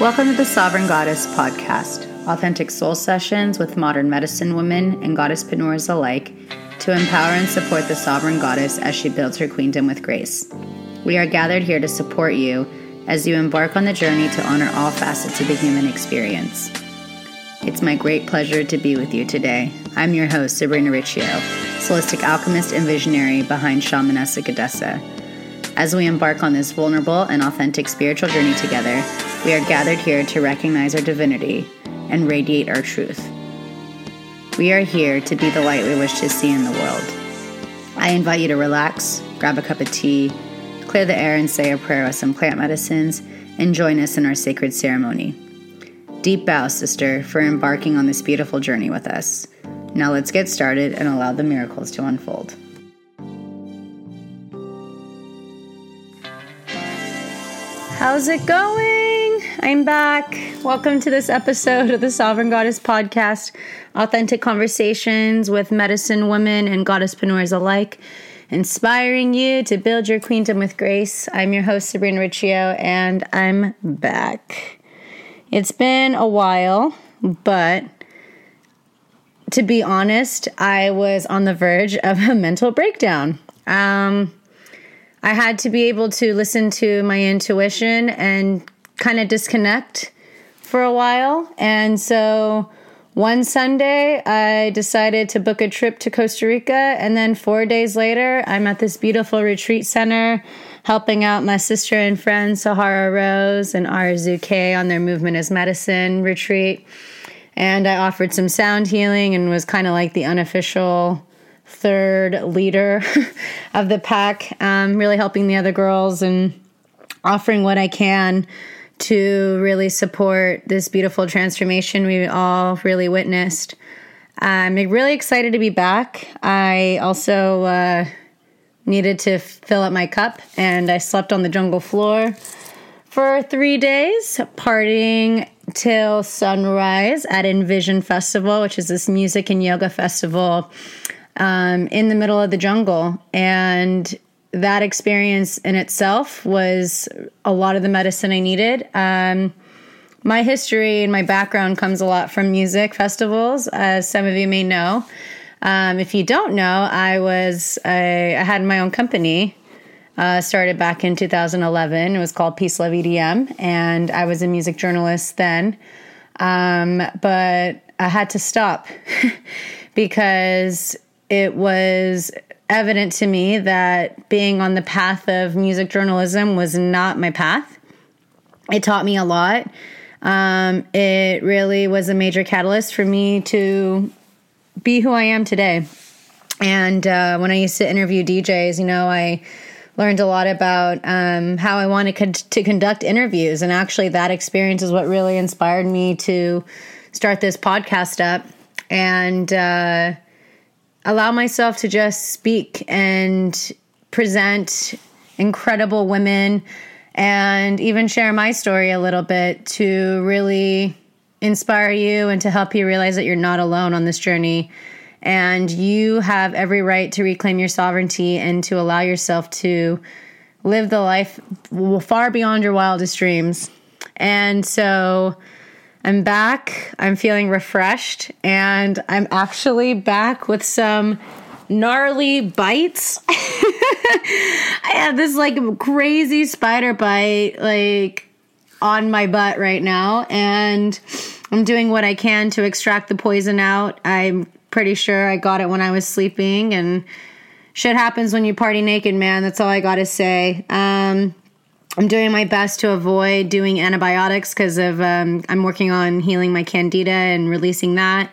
Welcome to the Sovereign Goddess podcast, authentic soul sessions with modern medicine women and goddesspreneurs alike to empower and support the sovereign goddess as she builds her queendom with grace. We are gathered here to support you as you embark on the journey to honor all facets of the human experience. It's my great pleasure to be with you today. I'm your host, Sabrina Riccio, Solistic Alchemist and Visionary behind Shamanesque Odessa. As we embark on this vulnerable and authentic spiritual journey together, we are gathered here to recognize our divinity and radiate our truth. We are here to be the light we wish to see in the world. I invite you to relax, grab a cup of tea, clear the air and say a prayer with some plant medicines, and join us in our sacred ceremony. Deep bow, sister, for embarking on this beautiful journey with us. Now let's get started and allow the miracles to unfold. How's it going? I'm back. Welcome to this episode of the Sovereign Goddess Podcast authentic conversations with medicine women and goddesspreneurs alike, inspiring you to build your queendom with grace. I'm your host, Sabrina Riccio, and I'm back. It's been a while, but to be honest, I was on the verge of a mental breakdown. Um, I had to be able to listen to my intuition and kind of disconnect for a while. And so one Sunday, I decided to book a trip to Costa Rica. And then four days later, I'm at this beautiful retreat center helping out my sister and friend Sahara Rose and Arzu Arazuke on their Movement as Medicine retreat. And I offered some sound healing and was kind of like the unofficial third leader of the pack, um, really helping the other girls and offering what I can to really support this beautiful transformation we all really witnessed. I'm really excited to be back. I also uh, needed to fill up my cup, and I slept on the jungle floor for three days, partying till sunrise at Envision Festival, which is this music and yoga festival um, in the middle of the jungle. And that experience in itself was a lot of the medicine I needed. Um, my history and my background comes a lot from music festivals, as some of you may know. Um, if you don't know, I was I, I had my own company. Uh, started back in 2011. It was called Peace Love EDM, and I was a music journalist then. Um, but I had to stop because it was evident to me that being on the path of music journalism was not my path. It taught me a lot. Um, it really was a major catalyst for me to be who I am today. And uh, when I used to interview DJs, you know, I learned a lot about um, how I wanted con- to conduct interviews. And actually, that experience is what really inspired me to start this podcast up. And, uh, allow myself to just speak and present incredible women and even share my story a little bit to really inspire you and to help you realize that you're not alone on this journey. And you have every right to reclaim your sovereignty and to allow yourself to live the life far beyond your wildest dreams. And so, I'm back. I'm feeling refreshed, and I'm actually back with some gnarly bites. I have this like crazy spider bite like on my butt right now, and I'm doing what I can to extract the poison out. I'm pretty sure I got it when I was sleeping, and shit happens when you party naked, man. That's all I gotta say. Um, I'm doing my best to avoid doing antibiotics because of um, I'm working on healing my candida and releasing that,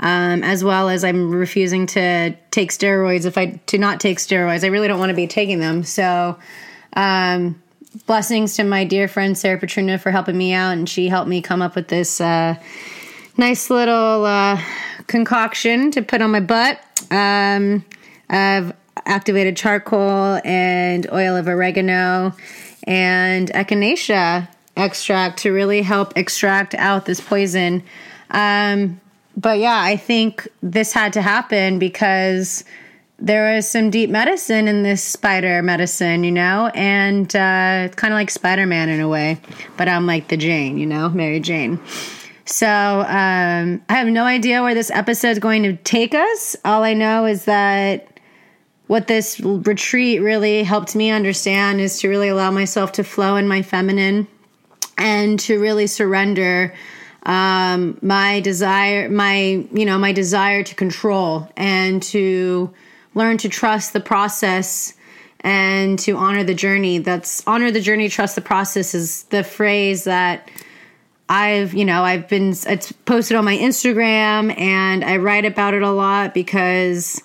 um, as well as I'm refusing to take steroids. If I do not take steroids, I really don't want to be taking them. So, um, blessings to my dear friend Sarah Petruna for helping me out, and she helped me come up with this uh, nice little uh, concoction to put on my butt. Um, I've activated charcoal and oil of oregano and echinacea extract to really help extract out this poison. Um, but yeah, I think this had to happen because there was some deep medicine in this spider medicine, you know, and uh, kind of like Spider Man in a way, but I'm like the Jane, you know, Mary Jane. So um, I have no idea where this episode is going to take us. All I know is that what this retreat really helped me understand is to really allow myself to flow in my feminine and to really surrender um, my desire, my you know, my desire to control and to learn to trust the process and to honor the journey. That's honor the journey, trust the process is the phrase that I've, you know, I've been it's posted on my Instagram and I write about it a lot because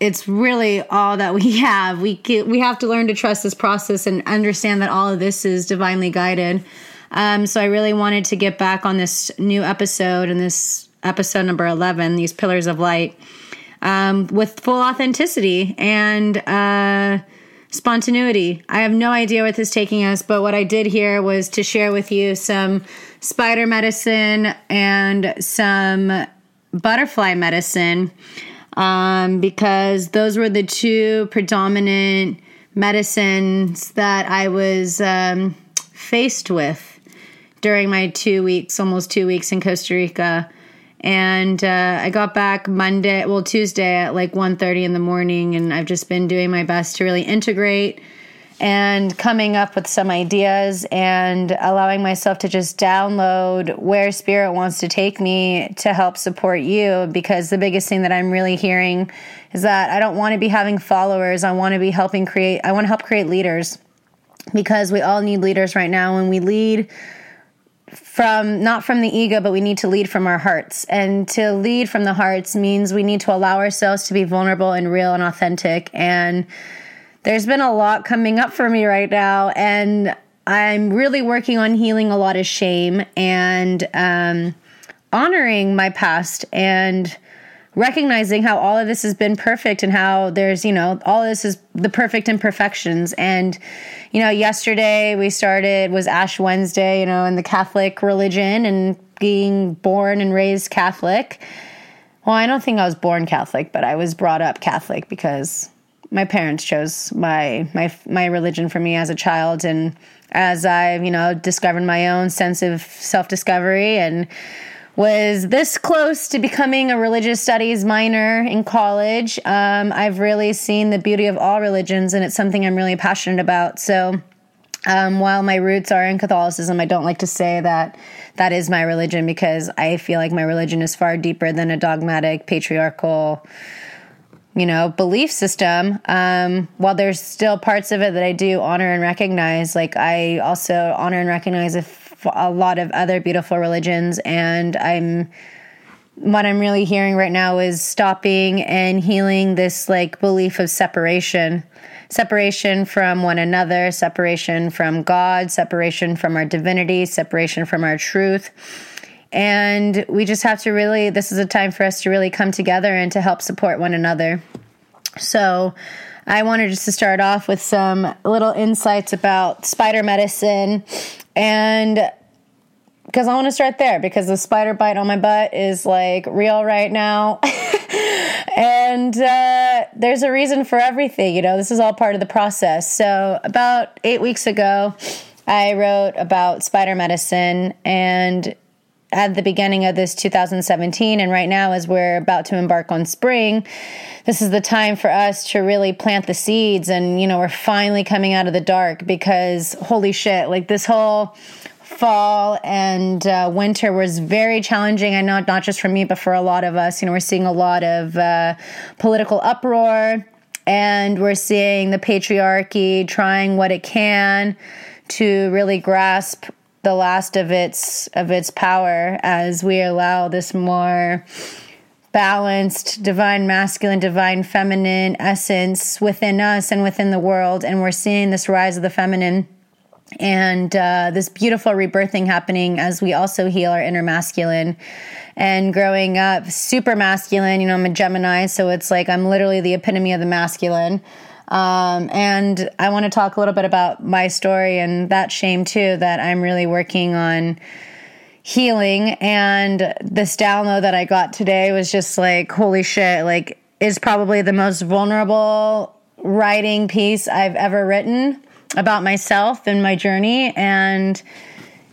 it's really all that we have. We we have to learn to trust this process and understand that all of this is divinely guided. Um, so I really wanted to get back on this new episode and this episode number 11, these pillars of light, um, with full authenticity and uh, spontaneity. I have no idea what this is taking us, but what I did here was to share with you some spider medicine and some butterfly medicine um, because those were the two predominant medicines that I was um, faced with during my two weeks, almost two weeks in Costa Rica. And uh, I got back Monday, well Tuesday at like 1.30 in the morning, and I've just been doing my best to really integrate and coming up with some ideas and allowing myself to just download where spirit wants to take me to help support you because the biggest thing that I'm really hearing is that I don't want to be having followers I want to be helping create I want to help create leaders because we all need leaders right now when we lead from not from the ego, but we need to lead from our hearts. And to lead from the hearts means we need to allow ourselves to be vulnerable and real and authentic. And there's been a lot coming up for me right now, and I'm really working on healing a lot of shame and um, honoring my past and recognizing how all of this has been perfect and how there's, you know, all this is the perfect imperfections. And, you know, yesterday we started was Ash Wednesday, you know, in the Catholic religion and being born and raised Catholic. Well, I don't think I was born Catholic, but I was brought up Catholic because my parents chose my my my religion for me as a child and as I've, you know, discovered my own sense of self-discovery and was this close to becoming a religious studies minor in college. Um, I've really seen the beauty of all religions, and it's something I'm really passionate about. So, um, while my roots are in Catholicism, I don't like to say that that is my religion because I feel like my religion is far deeper than a dogmatic, patriarchal, you know, belief system. Um, while there's still parts of it that I do honor and recognize, like I also honor and recognize if a lot of other beautiful religions and i'm what i'm really hearing right now is stopping and healing this like belief of separation separation from one another separation from god separation from our divinity separation from our truth and we just have to really this is a time for us to really come together and to help support one another so I wanted just to start off with some little insights about spider medicine and because I want to start there because the spider bite on my butt is like real right now. and uh, there's a reason for everything, you know, this is all part of the process. So, about eight weeks ago, I wrote about spider medicine and at the beginning of this 2017 and right now as we're about to embark on spring this is the time for us to really plant the seeds and you know we're finally coming out of the dark because holy shit like this whole fall and uh, winter was very challenging. I know not just for me, but for a lot of us. You know, we're seeing a lot of uh, political uproar, and we're seeing the patriarchy trying what it can to really grasp the last of its of its power as we allow this more balanced divine masculine divine feminine essence within us and within the world. And we're seeing this rise of the feminine and uh, this beautiful rebirthing happening as we also heal our inner masculine. And growing up super masculine you know i'm a gemini so it's like i'm literally the epitome of the masculine um, and i want to talk a little bit about my story and that shame too that i'm really working on healing and this download that i got today was just like holy shit like is probably the most vulnerable writing piece I've ever written about myself and my journey. And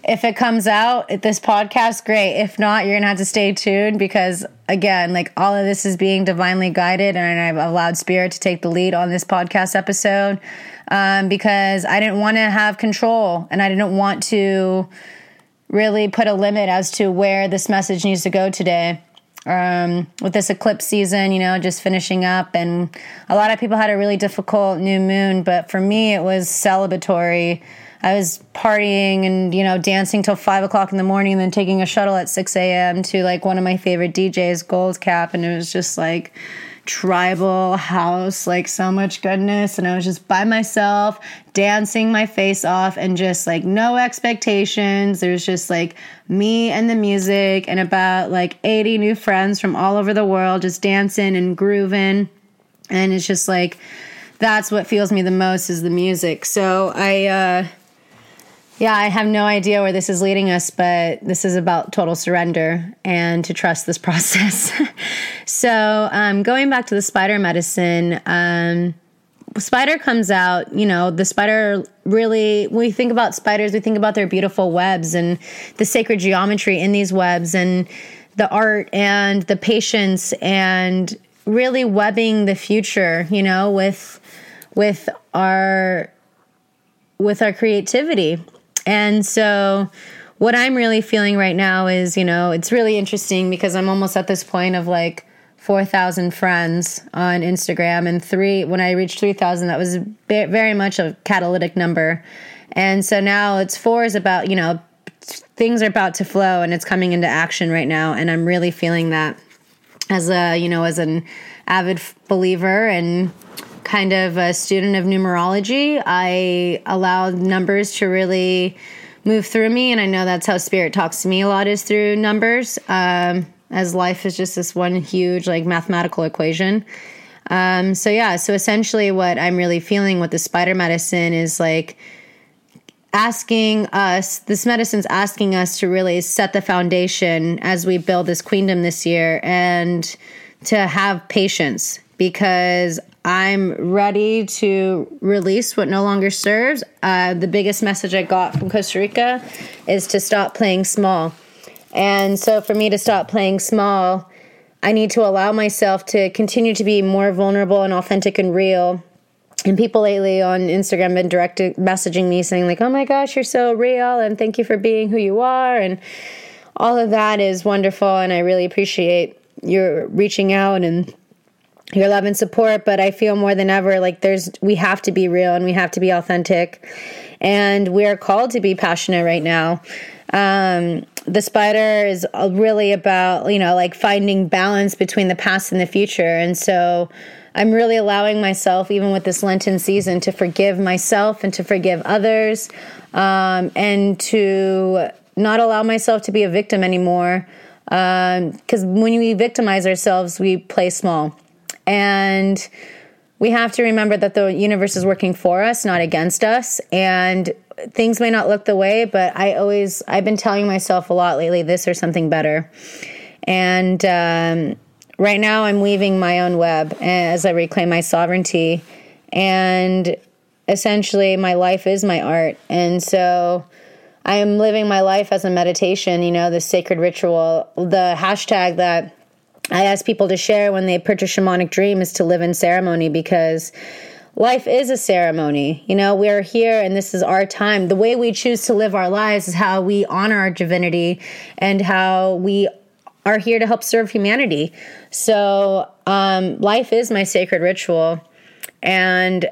if it comes out this podcast, great. If not, you're gonna have to stay tuned because again, like all of this is being divinely guided, and I've allowed Spirit to take the lead on this podcast episode um, because I didn't want to have control and I didn't want to really put a limit as to where this message needs to go today um, with this eclipse season, you know, just finishing up. And a lot of people had a really difficult new moon, but for me, it was celebratory. I was partying and, you know, dancing till five o'clock in the morning and then taking a shuttle at 6 a.m. to like one of my favorite DJs, Gold Cap. And it was just like, tribal house, like so much goodness. And I was just by myself, dancing my face off, and just like no expectations. There's just like me and the music, and about like 80 new friends from all over the world just dancing and grooving. And it's just like, that's what feels me the most is the music. So I, uh, yeah, I have no idea where this is leading us, but this is about total surrender and to trust this process. so, um, going back to the spider medicine, um, spider comes out, you know, the spider really, when we think about spiders, we think about their beautiful webs and the sacred geometry in these webs and the art and the patience and really webbing the future, you know, with with our with our creativity and so, what I'm really feeling right now is, you know, it's really interesting because I'm almost at this point of like 4,000 friends on Instagram, and three, when I reached 3,000, that was very much a catalytic number. And so now it's four is about, you know, things are about to flow and it's coming into action right now. And I'm really feeling that as a, you know, as an avid believer and kind of a student of numerology, I allow numbers to really move through me. And I know that's how spirit talks to me a lot is through numbers, um, as life is just this one huge, like, mathematical equation. Um, so, yeah, so essentially, what I'm really feeling with the spider medicine is like, asking us, this medicine's asking us to really set the foundation as we build this queendom this year and to have patience because I'm ready to release what no longer serves. Uh, the biggest message I got from Costa Rica is to stop playing small. And so, for me to stop playing small, I need to allow myself to continue to be more vulnerable and authentic and real. And people lately on Instagram have been direct messaging me saying, like, oh my gosh, you're so real, and thank you for being who you are. And all of that is wonderful. And I really appreciate your reaching out and your love and support but i feel more than ever like there's we have to be real and we have to be authentic. And we are called to be passionate right now. Um, the spider is really about you know like finding balance between the past and the future. And so i'm really allowing myself even with this lenten season to forgive myself and to forgive others um, and to not allow myself to be a victim anymore. Because um, when we victimize ourselves we play small and we have to remember that the universe is working for us, not against us. And things may not look the way, but I always, I've been telling myself a lot lately this or something better. And um, right now I'm weaving my own web as I reclaim my sovereignty. And essentially, my life is my art. And so I am living my life as a meditation, you know, the sacred ritual. The hashtag that I ask people to share when they purchase shamanic dream is to live in ceremony because life is a ceremony. You know, we're here and this is our time. The way we choose to live our lives is how we honor our divinity and how we are here to help serve humanity. So, um, life is my sacred ritual. And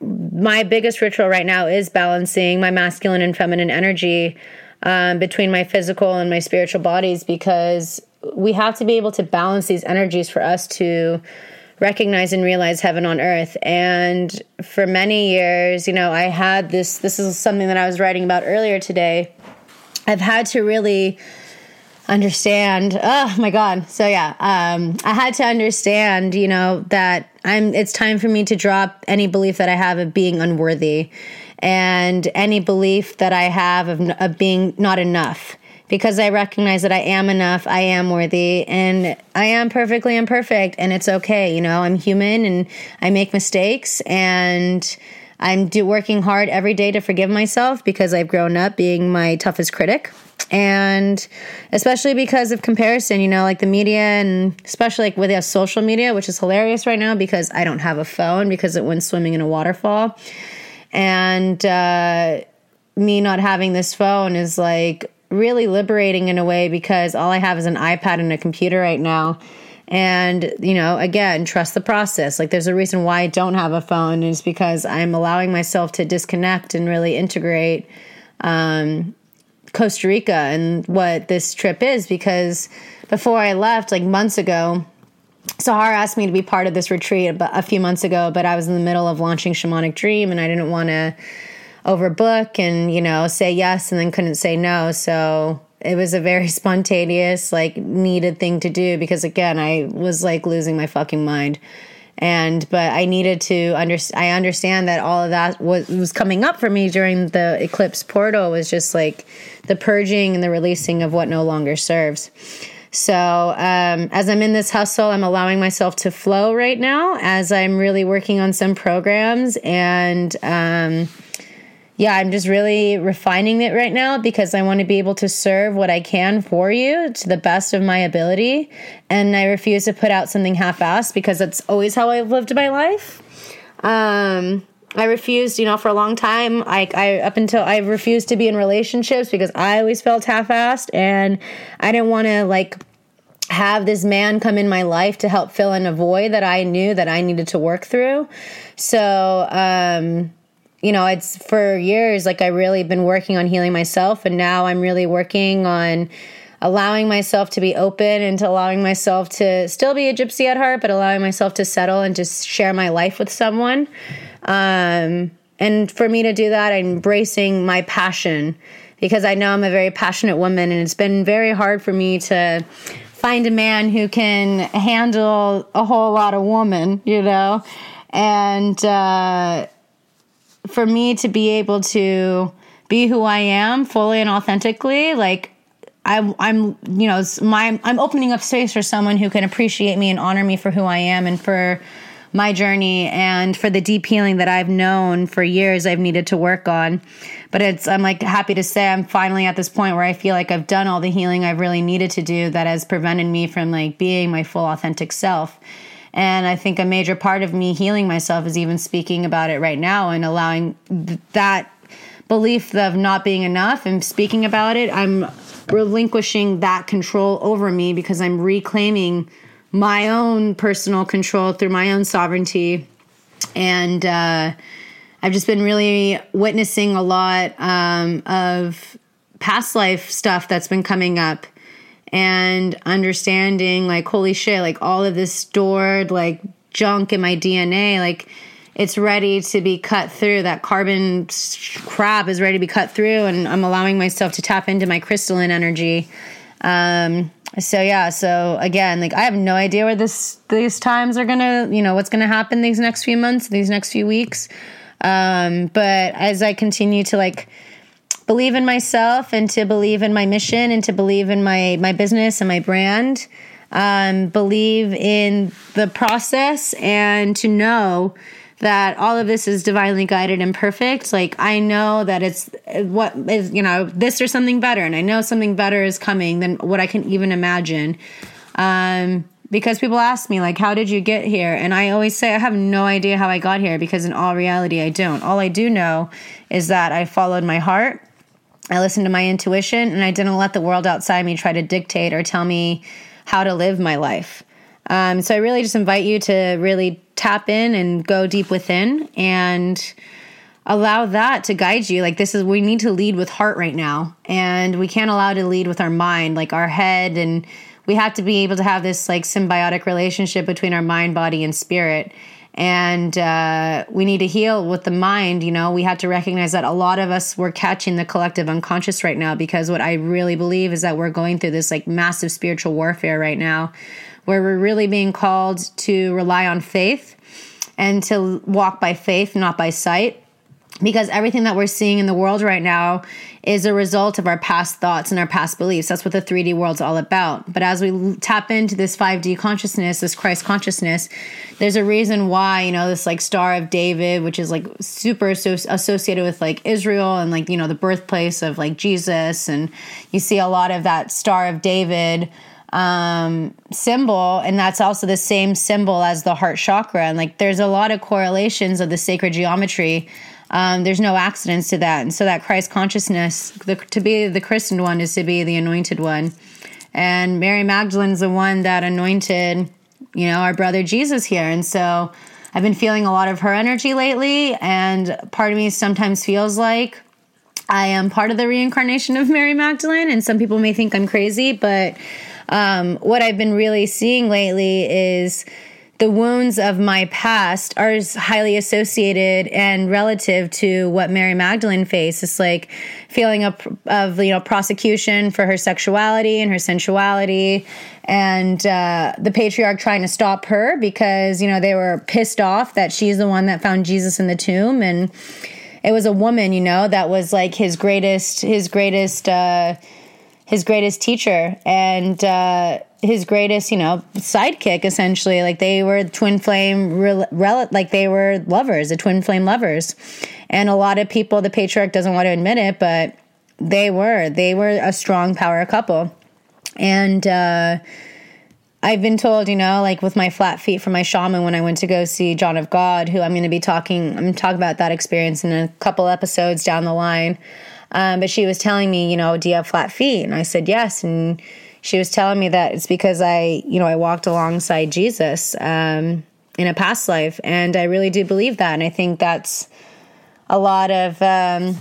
my biggest ritual right now is balancing my masculine and feminine energy um, between my physical and my spiritual bodies because we have to be able to balance these energies for us to recognize and realize heaven on earth. And for many years, you know, I had this, this is something that I was writing about earlier today. I've had to really understand oh my god so yeah um i had to understand you know that i'm it's time for me to drop any belief that i have of being unworthy and any belief that i have of, of being not enough because I recognize that I am enough, I am worthy, and I am perfectly imperfect, and it's okay. You know, I'm human and I make mistakes, and I'm do, working hard every day to forgive myself because I've grown up being my toughest critic. And especially because of comparison, you know, like the media and especially like with the social media, which is hilarious right now because I don't have a phone because it went swimming in a waterfall. And uh, me not having this phone is like really liberating in a way because all I have is an iPad and a computer right now. And, you know, again, trust the process. Like, there's a reason why I don't have a phone, is because I'm allowing myself to disconnect and really integrate um, Costa Rica and what this trip is. Because before I left, like months ago, Sahara asked me to be part of this retreat a few months ago, but I was in the middle of launching Shamanic Dream and I didn't want to overbook and, you know, say yes and then couldn't say no. So it was a very spontaneous, like, needed thing to do because, again, I was like losing my fucking mind. And, but I needed to understand, I understand that all of that was, was coming up for me during the eclipse portal was just like the purging and the releasing of what no longer serves. So, um, as I'm in this hustle, I'm allowing myself to flow right now as I'm really working on some programs and, um, yeah, I'm just really refining it right now because I want to be able to serve what I can for you to the best of my ability. And I refuse to put out something half assed because that's always how I've lived my life. Um, I refused, you know, for a long time. I, I up until I refused to be in relationships because I always felt half assed and I didn't want to like have this man come in my life to help fill in a void that I knew that I needed to work through. So, um, you know, it's for years like I really been working on healing myself and now I'm really working on allowing myself to be open and to allowing myself to still be a gypsy at heart, but allowing myself to settle and just share my life with someone. Um, and for me to do that, I'm embracing my passion because I know I'm a very passionate woman and it's been very hard for me to find a man who can handle a whole lot of woman, you know? And, uh, for me to be able to be who I am fully and authentically, like I, I'm, you know, my, I'm opening up space for someone who can appreciate me and honor me for who I am and for my journey and for the deep healing that I've known for years I've needed to work on. But it's, I'm like happy to say I'm finally at this point where I feel like I've done all the healing I've really needed to do that has prevented me from like being my full authentic self. And I think a major part of me healing myself is even speaking about it right now and allowing th- that belief of not being enough and speaking about it. I'm relinquishing that control over me because I'm reclaiming my own personal control through my own sovereignty. And uh, I've just been really witnessing a lot um, of past life stuff that's been coming up and understanding like holy shit like all of this stored like junk in my dna like it's ready to be cut through. That carbon crap is ready to be cut through and i'm allowing myself to tap into my crystalline energy. Um, so yeah so again like i have no idea where this these times are gonna you know what's gonna happen these next few months these next few weeks. Um, but as i continue to like believe in myself and to believe in my mission and to believe in my my business and my brand. Um, believe in the process and to know that all of this is divinely guided and perfect. Like i know that it's what is you know this or something better and i know something better is coming than what i can even imagine. Um, because people ask me like how did you get here? And i always say i have no idea how i got here because in all reality i don't. All i do know is that i followed my heart I listened to my intuition and I didn't let the world outside me try to dictate or tell me how to live my life. Um, so I really just invite you to really tap in and go deep within and allow that to guide you. Like, this is, we need to lead with heart right now. And we can't allow to lead with our mind, like our head. And we have to be able to have this like symbiotic relationship between our mind, body, and spirit and uh, we need to heal with the mind you know? We have to recognize that a lot of us we're catching the collective unconscious right now because what i really believe is that we're going through this like massive spiritual warfare right now where we're really being called to rely on faith and to walk by faith not by sight because everything that we're seeing in the world right now is a result of our past thoughts and our past beliefs. That's what the 3D world's all about. But as we tap into this 5D consciousness, this Christ consciousness, there's a reason why, you know, this like Star of David, which is like super associated with like Israel and like, you know, the birthplace of like Jesus. And you see a lot of that Star of David um, symbol, and that's also the same symbol as the heart chakra. And like, there's a lot of correlations of the sacred geometry. Um, there's no accidents to that, and so that Christ consciousness, the, to be the christened one, is to be the anointed one. And Mary Magdalene's the one that anointed, you know, our brother Jesus here, and so. I've been feeling a lot of her energy lately, and part of me sometimes feels like I am part of the reincarnation of Mary Magdalene, and some people may think I'm crazy, but um, what I've been really seeing lately is the wounds of my past are highly associated and relative to what Mary Magdalene faced. It's like feeling of, of you know prosecution for her sexuality and her sensuality, and uh, the patriarch trying to stop her because you know they were pissed off that she's the one that found Jesus in the tomb, and it was a woman, you know, that was like his greatest his greatest. Uh, his greatest teacher and uh, his greatest, you know, sidekick. Essentially, like they were twin flame, rel- rel- like they were lovers, the twin flame lovers. And a lot of people, the patriarch doesn't want to admit it, but they were. They were a strong power couple. And uh, I've been told, you know, like with my flat feet from my shaman when I went to go see John of God, who I'm going to be talking. I'm going to talk about that experience in a couple episodes down the line. Um, but she was telling me, you know, do you have flat feet? And I said, yes. And she was telling me that it's because I, you know, I walked alongside Jesus um, in a past life. And I really do believe that. And I think that's a lot of um,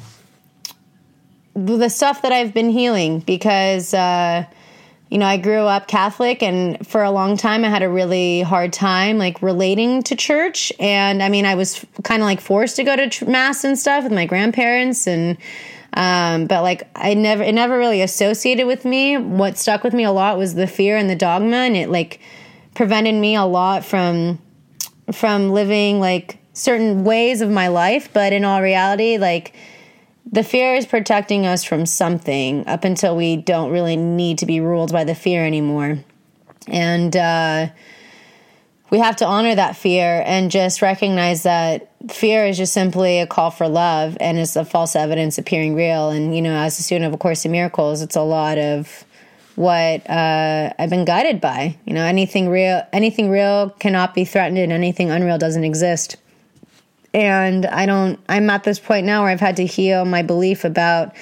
the stuff that I've been healing because, uh, you know, I grew up Catholic and for a long time I had a really hard time like relating to church. And I mean, I was kind of like forced to go to mass and stuff with my grandparents and, um, but like I never, it never really associated with me. What stuck with me a lot was the fear and the dogma, and it like prevented me a lot from from living like certain ways of my life. But in all reality, like the fear is protecting us from something up until we don't really need to be ruled by the fear anymore. And uh, we have to honor that fear and just recognize that fear is just simply a call for love and it's a false evidence appearing real. And, you know, as a student of A Course in Miracles, it's a lot of what uh, I've been guided by. You know, anything real, anything real cannot be threatened, and anything unreal doesn't exist. And I don't. I'm at this point now where I've had to heal my belief about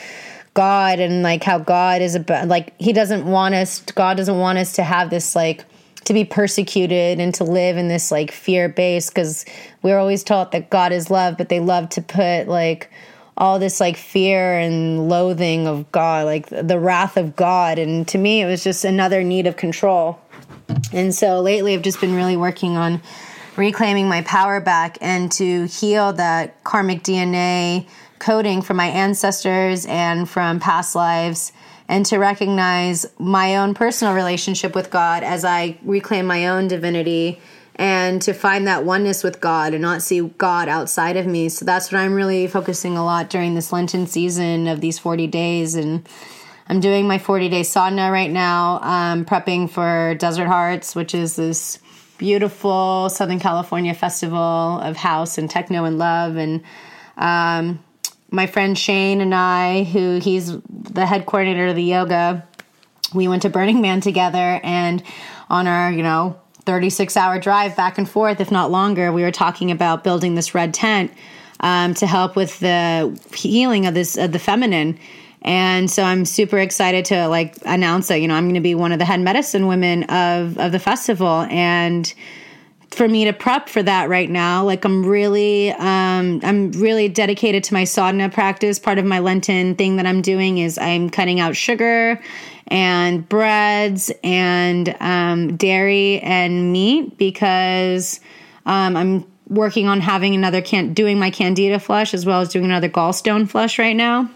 God and like how God is about. Like He doesn't want us. God doesn't want us to have this like to be persecuted and to live in this like fear base because we are always taught that God is love, but they love to put like all this like fear and loathing of God, like the wrath of God. And to me, it was just another need of control. And so lately, I've just been really working on reclaiming my power back and to heal that karmic DNA coding from my ancestors and from past lives and to recognize my own personal relationship with God as I reclaim my own divinity and to find that oneness with God and not see God outside of me. So that's what I'm really focusing a lot during this Lenten season of these 40 days. And I'm doing my 40 day sauna right now, um, prepping for Desert Hearts, which is this beautiful Southern California festival of house and techno and love. And um, my friend Shane and I, who he's the head coordinator of the yoga, we went to Burning Man together and on our, you know, 36 hour drive back and forth, if not longer, we were talking about building this red tent um, to help with the healing of this of the feminine. And so I'm super excited to like announce that, you know, I'm going to be one of the head medicine women of, of the festival. And for me to prep for that right now. Like I'm really, um, I'm really dedicated to my sadhana practice. Part of my Lenten thing that I'm doing is I'm cutting out sugar and breads and um, dairy and meat because um, I'm working on having another can doing my candida flush as well as doing another gallstone flush right now.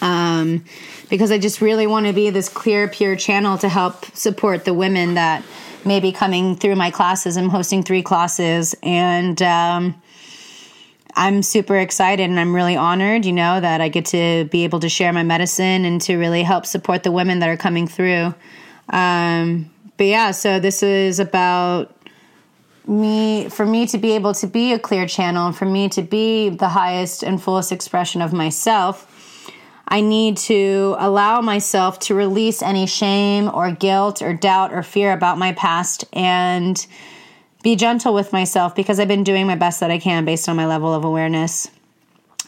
Um, because I just really want to be this clear, pure channel to help support the women that maybe coming through my classes. I'm hosting three classes, and um, I'm super excited and I'm really honored, you know, that I get to be able to share my medicine and to really help support the women that are coming through. Um, but yeah, so this is about me, for me to be able to be a clear channel for me to be the highest and fullest expression of myself. I need to allow myself to release any shame or guilt or doubt or fear about my past and be gentle with myself because I've been doing my best that I can based on my level of awareness.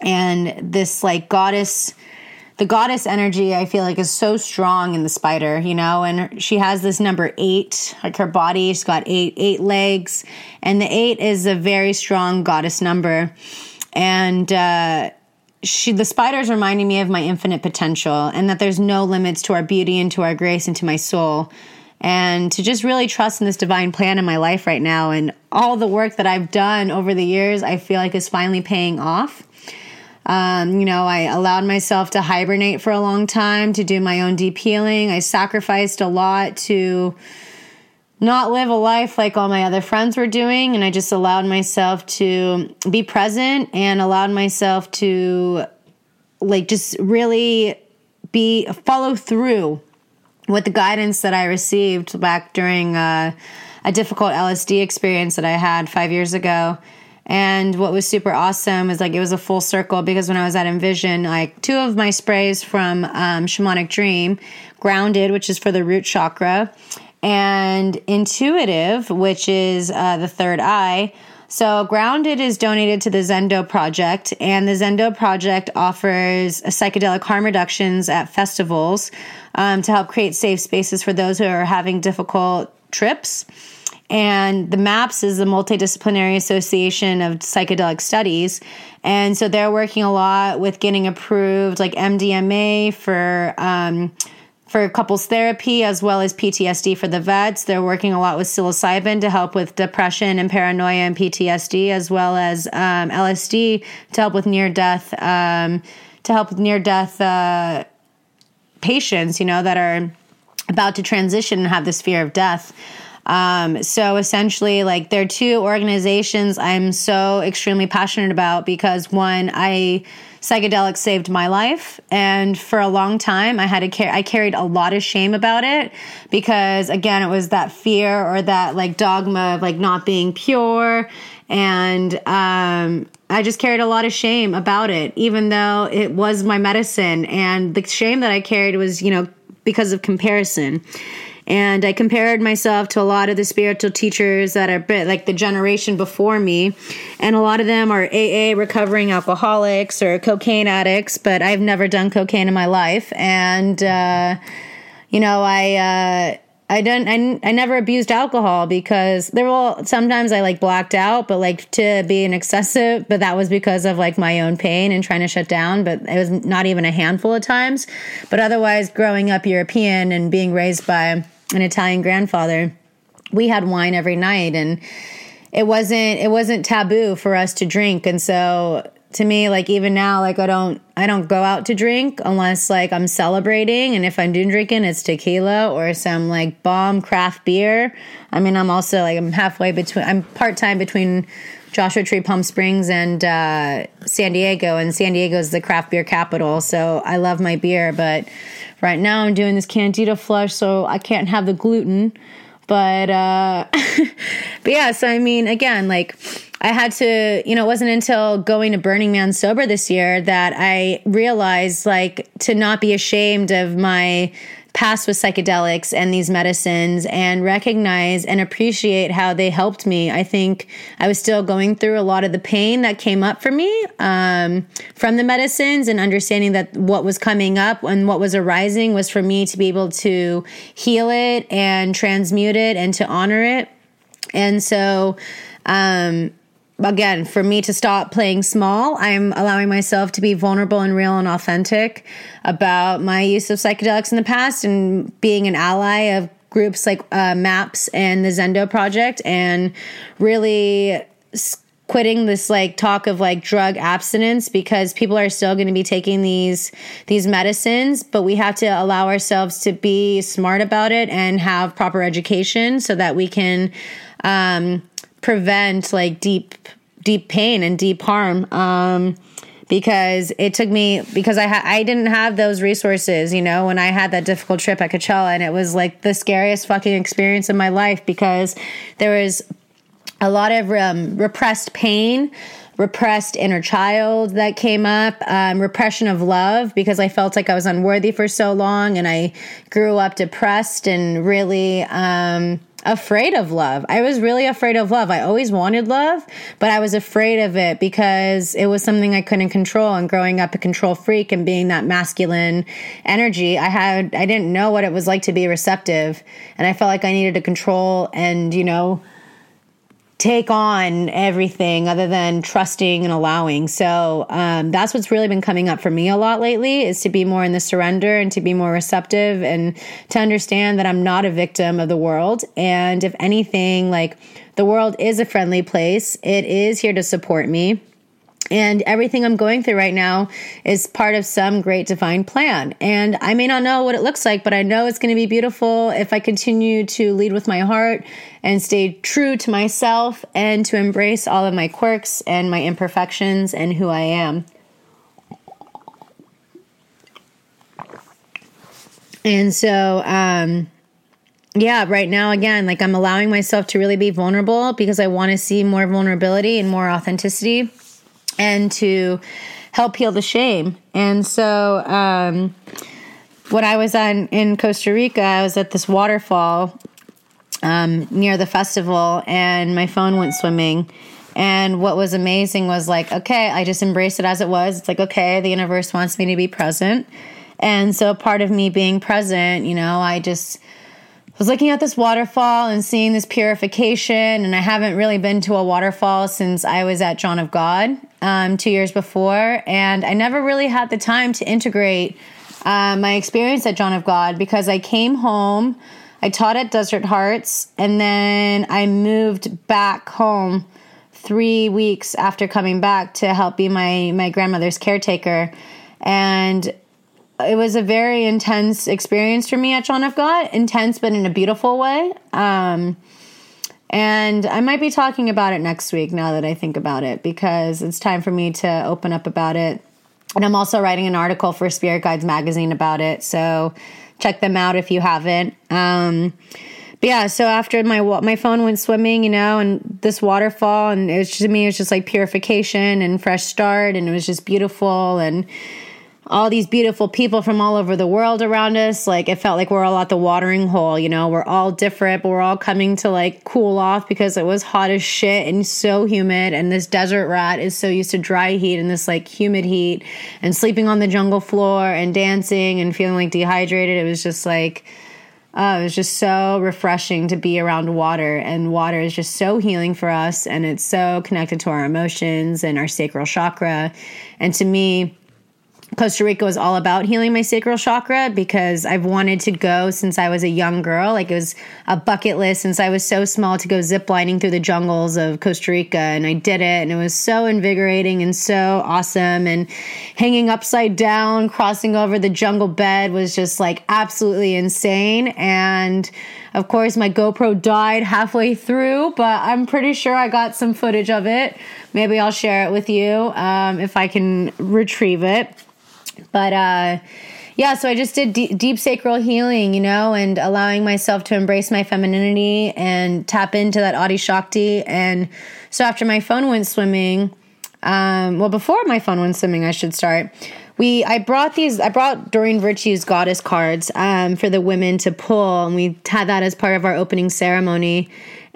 And this like goddess the goddess energy I feel like is so strong in the spider, you know, and she has this number 8, like her body, she's got 8 8 legs, and the 8 is a very strong goddess number. And uh she the spiders reminding me of my infinite potential and that there's no limits to our beauty and to our grace and to my soul and to just really trust in this divine plan in my life right now. And all the work that I've done over the years, I feel like is finally paying off. Um, you know, I allowed myself to hibernate for a long time to do my own deep healing. I sacrificed a lot to not live a life like all my other friends were doing. And I just allowed myself to be present and allowed myself to, like, just really be follow through with the guidance that I received back during uh, a difficult LSD experience that I had five years ago. And what was super awesome is like it was a full circle because when I was at Envision, like two of my sprays from um, Shamanic Dream, Grounded, which is for the root chakra, and Intuitive, which is uh, the third eye. So, Grounded is donated to the Zendo Project, and the Zendo Project offers psychedelic harm reductions at festivals um, to help create safe spaces for those who are having difficult trips. And the MAPS is the Multidisciplinary Association of Psychedelic Studies. And so they're working a lot with getting approved, like MDMA for. Um, for couples therapy as well as PTSD for the vets. They're working a lot with psilocybin to help with depression and paranoia and PTSD, as well as um, LSD to help with near death, um, to help with near death uh, patients, you know, that are about to transition and have this fear of death. Um, so essentially, like, there are two organizations I'm so extremely passionate about because one, I psychedelics saved my life and for a long time i had to carry i carried a lot of shame about it because again it was that fear or that like dogma of like not being pure and um, i just carried a lot of shame about it even though it was my medicine and the shame that i carried was you know because of comparison and I compared myself to a lot of the spiritual teachers that are like the generation before me. And a lot of them are AA recovering alcoholics or cocaine addicts, but I've never done cocaine in my life. And, uh, you know, I, uh, I don't I, I never abused alcohol because there were sometimes I like blacked out, but like to be an excessive, but that was because of like my own pain and trying to shut down, but it was not even a handful of times. But otherwise growing up European and being raised by an Italian grandfather, we had wine every night and it wasn't it wasn't taboo for us to drink and so to me like even now like i don't i don't go out to drink unless like i'm celebrating. And if i'm doing drinking it's tequila or some like bomb craft beer. I mean i'm also like i'm halfway between i'm part-time between joshua tree palm springs and uh, san diego. And san diego is the craft beer capital so i love my beer. But Right now, I'm doing this candida flush, so I can't have the gluten. But uh, but yeah, so I mean, again, like I had to, you know, it wasn't until going to Burning Man sober this year that I realized, like, to not be ashamed of my past with psychedelics and these medicines and recognize and appreciate how they helped me. I think I was still going through a lot of the pain that came up for me um, from the medicines and understanding that what was coming up and what was arising was for me to be able to heal it and transmute it and to honor it. And so, um, again, for me to stop playing small, I'm allowing myself to be vulnerable and real and authentic about my use of psychedelics in the past and being an ally of groups like uh, MAPS and the Zendo Project and really quitting this like talk of like drug abstinence because people are still going to be taking these these medicines but we have to allow ourselves to be smart about it and have proper education so that we can um, prevent like deep deep pain and deep harm. Um, because it took me because I ha- I didn't have those resources, you know, when I had that difficult trip at Coachella, and it was like the scariest fucking experience of my life because there was a lot of um, repressed pain repressed inner child that came up, um, repression of love because I felt like I was unworthy for so long and I grew up depressed and really um, afraid of love. I was really afraid of love. I always wanted love, but I was afraid of it because it was something I couldn't control. And growing up a control freak and being that masculine energy, I had, I didn't know what it was like to be receptive. And I felt like I needed to control and, you know, take on everything other than trusting and allowing. So um, that's what's really been coming up for me a lot lately is to be more in the surrender and to be more receptive and to understand that I'm not a victim of the world. And if anything, like the world is a friendly place, it is here to support me. And everything I'm going through right now is part of some great divine plan. And I may not know what it looks like, but I know it's going to be beautiful if I continue to lead with my heart and stay true to myself and to embrace all of my quirks and my imperfections and who I am. And so, um, yeah, right now, again, like I'm allowing myself to really be vulnerable because I want to see more vulnerability and more authenticity and to help heal the shame. And so, um, when I was on in Costa Rica, I was at this waterfall um, near the festival, and my phone went swimming. And what was amazing was like, okay, I just embraced it as it was. It's like, okay, the universe wants me to be present. And so, part of me being present, you know, I just was looking at this waterfall and seeing this purification. And I haven't really been to a waterfall since I was at John of God um, two years before. And I never really had the time to integrate uh, my experience at John of God because I came home, I taught at Desert Hearts, and then I moved back home three weeks after coming back to help be my, my grandmother's caretaker. And it was a very intense experience for me at John of God. Intense, but in a beautiful way. Um, and I might be talking about it next week now that I think about it because it's time for me to open up about it. And I'm also writing an article for Spirit Guides magazine about it. So check them out if you haven't. Um, but yeah, so after my my phone went swimming, you know, and this waterfall, and it was to me, it was just like purification and fresh start, and it was just beautiful and all these beautiful people from all over the world around us. Like it felt like we're all at the watering hole, you know, we're all different, but we're all coming to like cool off because it was hot as shit and so humid. And this desert rat is so used to dry heat and this like humid heat and sleeping on the jungle floor and dancing and feeling like dehydrated. It was just like, Oh, it was just so refreshing to be around water, and water is just so healing for us, and it's so connected to our emotions and our sacral chakra. And to me, Costa Rica was all about healing my sacral chakra because I've wanted to go since I was a young girl. Like it was a bucket list since I was so small to go ziplining through the jungles of Costa Rica. And I did it. And it was so invigorating and so awesome. And hanging upside down, crossing over the jungle bed was just like absolutely insane. And of course, my GoPro died halfway through, but I'm pretty sure I got some footage of it. Maybe I'll share it with you um, if I can retrieve it. But uh, yeah, so I just did deep sacral healing, you know, and allowing myself to embrace my femininity and tap into that Adi Shakti. And so after my phone went swimming, um, well, before my phone went swimming, I should start. We I brought these I brought Doreen Virtue's goddess cards um, for the women to pull, and we had that as part of our opening ceremony.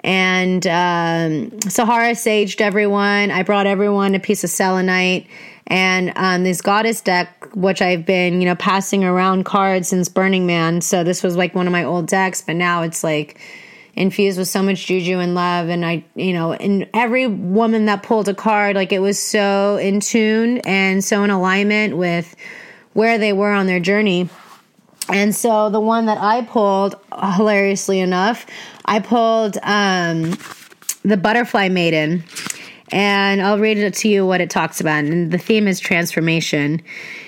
And um, Sahara saged everyone. I brought everyone a piece of selenite and um, this goddess deck, which I've been, you know, passing around cards since Burning Man. So this was like one of my old decks, but now it's like infused with so much juju and love. And I, you know, and every woman that pulled a card, like it was so in tune and so in alignment with where they were on their journey. And so the one that I pulled, hilariously enough, I pulled um, the Butterfly Maiden and I'll read it to you what it talks about. And the theme is transformation.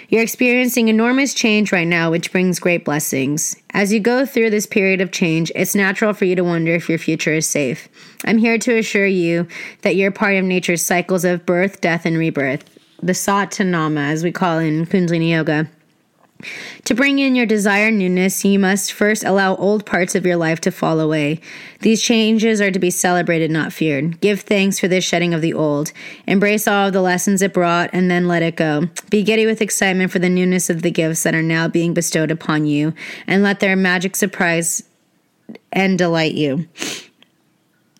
You're experiencing enormous change right now, which brings great blessings. As you go through this period of change, it's natural for you to wonder if your future is safe. I'm here to assure you that you're part of nature's cycles of birth, death, and rebirth, the Sa Ta Na Ma, as we call in Kundalini Yoga. To bring in your desired newness, you must first allow old parts of your life to fall away. These changes are to be celebrated, not feared. Give thanks for this shedding of the old. Embrace all of the lessons it brought and then let it go. Be giddy with excitement for the newness of the gifts that are now being bestowed upon you, and let their magic surprise and delight you.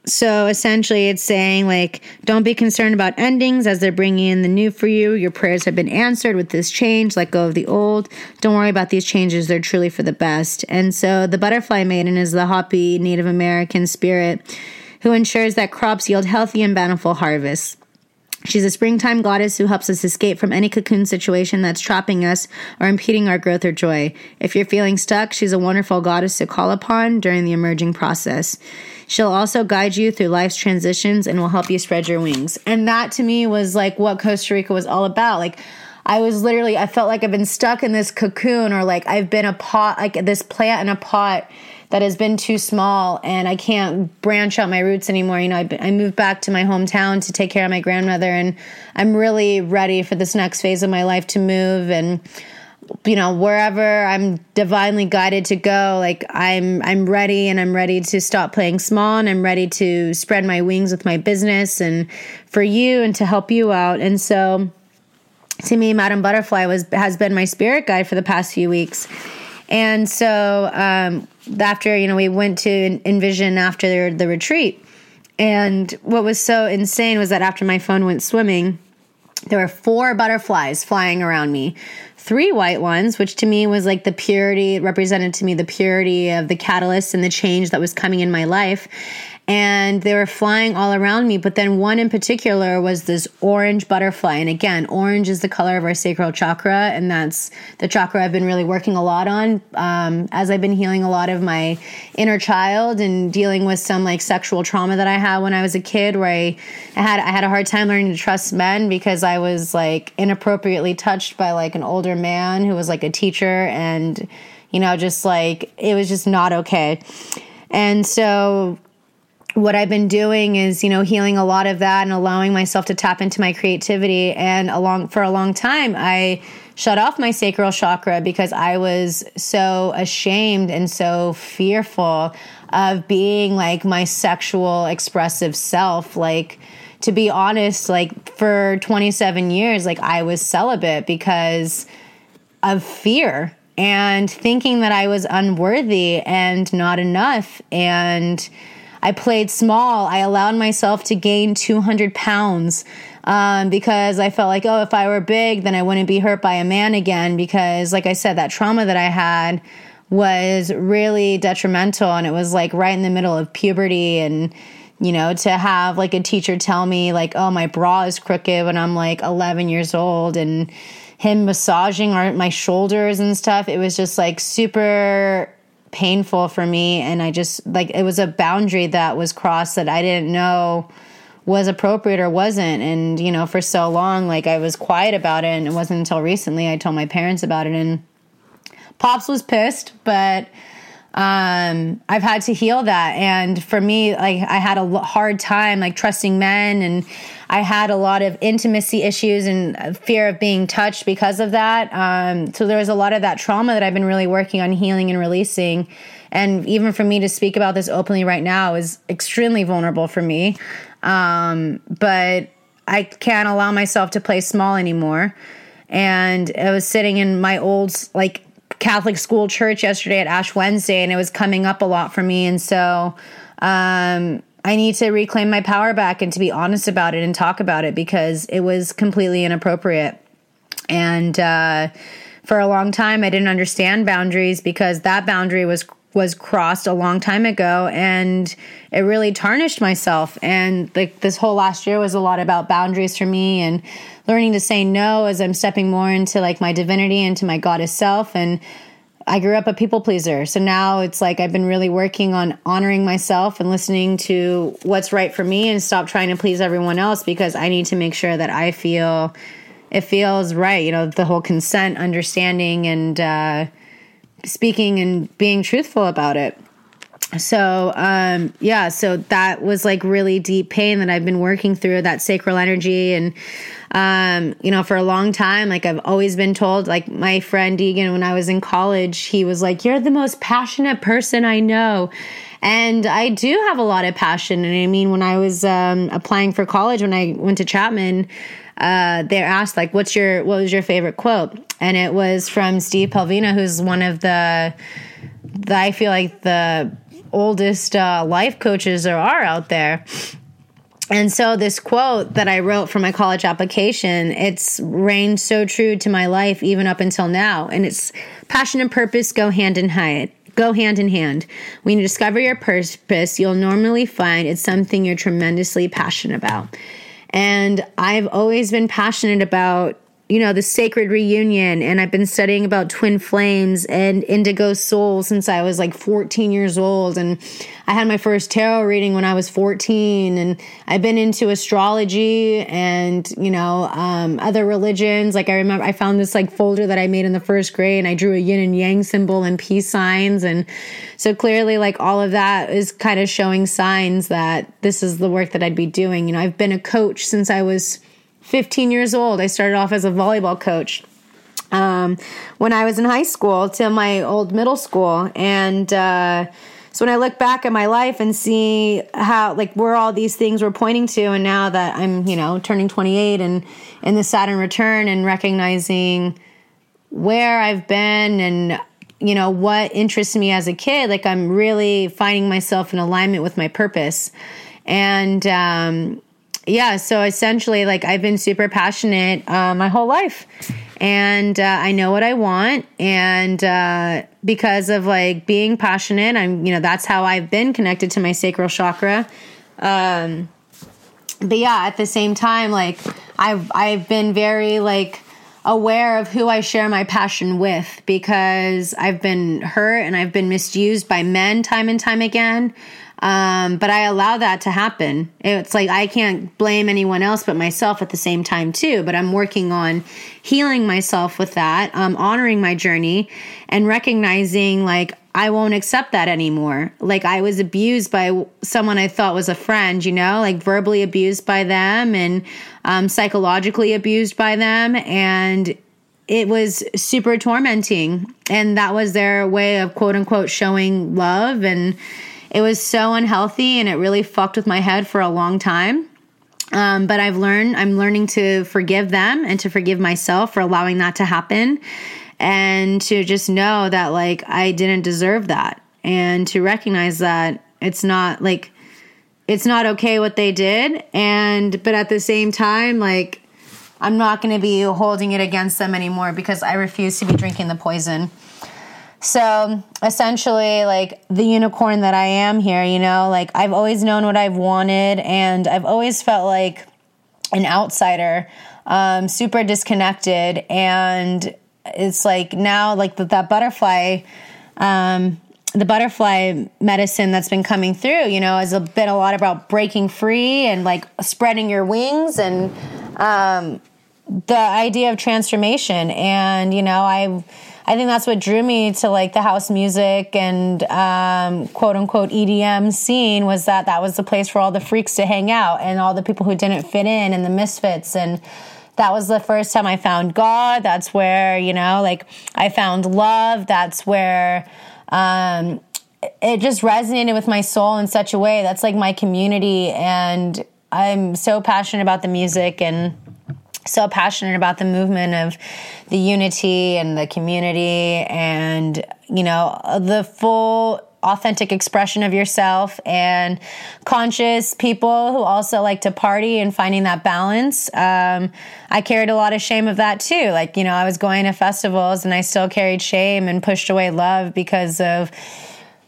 So essentially, it's saying, like, don't be concerned about endings as they're bringing in the new for you. Your prayers have been answered with this change. Let go of the old. Don't worry about these changes. They're truly for the best. And so the butterfly maiden is the Hopi Native American spirit who ensures that crops yield healthy and bountiful harvests. She's a springtime goddess who helps us escape from any cocoon situation that's trapping us or impeding our growth or joy. If you're feeling stuck, she's a wonderful goddess to call upon during the emerging process. She'll also guide you through life's transitions and will help you spread your wings. And that to me was like what Costa Rica was all about. Like, I was literally, I felt like I've been stuck in this cocoon or like I've been a pot, like this plant in a pot that has been too small and I can't branch out my roots anymore. You know, I, I moved back to my hometown to take care of my grandmother and I'm really ready for this next phase of my life to move and you know wherever i'm divinely guided to go like i'm i'm ready and i'm ready to stop playing small and i'm ready to spread my wings with my business and for you and to help you out and so to me madam butterfly was has been my spirit guide for the past few weeks and so um, after you know we went to envision after the retreat. And what was so insane was that after my phone went swimming there were four butterflies flying around me. Three white ones, which to me was like the purity, represented to me the purity of the catalyst and the change that was coming in my life and they were flying all around me. But then one in particular was this orange butterfly. And again, orange is the color of our sacral chakra, and that's the chakra I've been really working a lot on um, as I've been healing a lot of my inner child and dealing with some like sexual trauma that I had when I was a kid, where I, I had I had a hard time learning to trust men because I was like inappropriately touched by like an older man who was like a teacher and you know just like it was just not okay. And so what I've been doing is, you know, healing a lot of that and allowing myself to tap into my creativity. And along for a long time, I shut off my sacral chakra because I was so ashamed and so fearful of being like my sexual expressive self. Like, to be honest, like for 27 years, like I was celibate because of fear and thinking that I was unworthy and not enough. And, I played small. I allowed myself to gain 200 pounds um, because I felt like, oh, if I were big, then I wouldn't be hurt by a man again. Because, like I said, that trauma that I had was really detrimental. And it was like right in the middle of puberty. And, you know, to have like a teacher tell me, like, oh, my bra is crooked when I'm like 11 years old. And, him massaging our, my shoulders and stuff. It was just like super painful for me and I just like it was a boundary that was crossed that I didn't know was appropriate or wasn't and you know for so long like I was quiet about it and it wasn't until recently I told my parents about it and pops was pissed but um, I've had to heal that. And for me, like I had a hard time like trusting men, and I had a lot of intimacy issues and fear of being touched because of that. Um, so there was a lot of that trauma that I've been really working on healing and releasing. And even for me to speak about this openly right now is extremely vulnerable for me. Um, but I can't allow myself to play small anymore. And I was sitting in my old like Catholic school church yesterday at Ash Wednesday, and it was coming up a lot for me. And so um, I need to reclaim my power back and to be honest about it and talk about it because it was completely inappropriate. And uh, for a long time, I didn't understand boundaries because that boundary was was crossed a long time ago and it really tarnished myself and like this whole last year was a lot about boundaries for me and learning to say no as I'm stepping more into like my divinity into my goddess self and I grew up a people pleaser. So now it's like I've been really working on honoring myself and listening to what's right for me and stop trying to please everyone else because I need to make sure that I feel it feels right. You know, the whole consent, understanding, and uh, speaking and being truthful about it so um yeah so that was like really deep pain that i've been working through that sacral energy and um you know for a long time like i've always been told like my friend deegan when i was in college he was like you're the most passionate person i know. And i do have a lot of passion. And i mean when i was um applying for college when i went to chapman uh, they're asked like what's your what was your favorite quote? And it was from steve pavlina who's one of the, the i feel like the oldest uh, life coaches there are out there. And so this quote that I wrote for my college application, it's reigned so true to my life even up until now. And it's passion and purpose go hand in hand. Go hand in hand. When you discover your purpose, you'll normally find it's something you're tremendously passionate about. And I've always been passionate about you know, the sacred reunion. And I've been studying about twin flames and indigo soul since I was like 14 years old. And I had my first tarot reading when I was 14. And I've been into astrology and, you know, um, other religions. Like I remember I found this like folder that I made in the first grade and I drew a yin and yang symbol and peace signs. And so clearly, like all of that is kind of showing signs that this is the work that I'd be doing. You know, I've been a coach since I was 15 years old. I started off as a volleyball coach um, when I was in high school to my old middle school. And uh, so when I look back at my life and see how, like, where all these things were pointing to, and now that I'm, you know, turning 28 and in the Saturn return and recognizing where I've been and you know what interests me as a kid like i'm really finding myself in alignment with my purpose and um, yeah, so essentially, like I've been super passionate uh, my whole life, and uh, I know what I want, and uh, because of like being passionate, I'm you know that's how I've been connected to my sacral chakra. Um, but yeah, at the same time, like I've I've been very like aware of who I share my passion with because I've been hurt and I've been misused by men time and time again. Um, but I allow that to happen. It's like I can't blame anyone else but myself at the same time, too. But I'm working on healing myself with that, um, honoring my journey, and recognizing like I won't accept that anymore. Like I was abused by someone I thought was a friend, you know, like verbally abused by them and um, psychologically abused by them. And it was super tormenting. And that was their way of quote unquote showing love and it was so unhealthy and it really fucked with my head for a long time. Um, but I've learned, I'm learning to forgive them and to forgive myself for allowing that to happen and to just know that like I didn't deserve that and to recognize that it's not like, it's not okay what they did. And, but at the same time, like, I'm not going to be holding it against them anymore because I refuse to be drinking the poison. So essentially, like the unicorn that I am here, you know, like I've always known what I've wanted and I've always felt like an outsider, um, super disconnected. And it's like now, like that butterfly, um, the butterfly medicine that's been coming through, you know, has been a lot about breaking free and like spreading your wings and um, the idea of transformation. And, you know, I've, I think that's what drew me to like the house music and um, quote unquote EDM scene was that that was the place for all the freaks to hang out and all the people who didn't fit in and the misfits and that was the first time I found God. That's where, you know, like I found love. That's where um, it just resonated with my soul in such a way. That's like my community. And I'm so passionate about the music and so passionate about the movement of the unity and the community and you know the full authentic expression of yourself and conscious people who also like to party and finding that balance. Um, I carried a lot of shame of that too. Like, you know, I was going to festivals and I still carried shame and pushed away love because of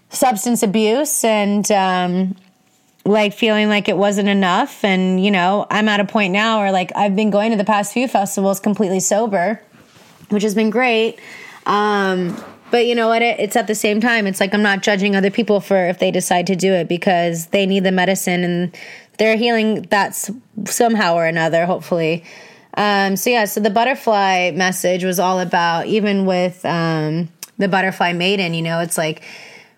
substance abuse and, um, like feeling like it wasn't enough. And, you know, I'm at a point now where like I've been going to the past few festivals completely sober, which has been great. Um, but you know what? It, it's at the same time, it's like I'm not judging other people for if they decide to do it because they need the medicine and they're healing that's somehow or another, hopefully. Um, so yeah, so the butterfly message was all about even with um, the butterfly maiden. You know, it's like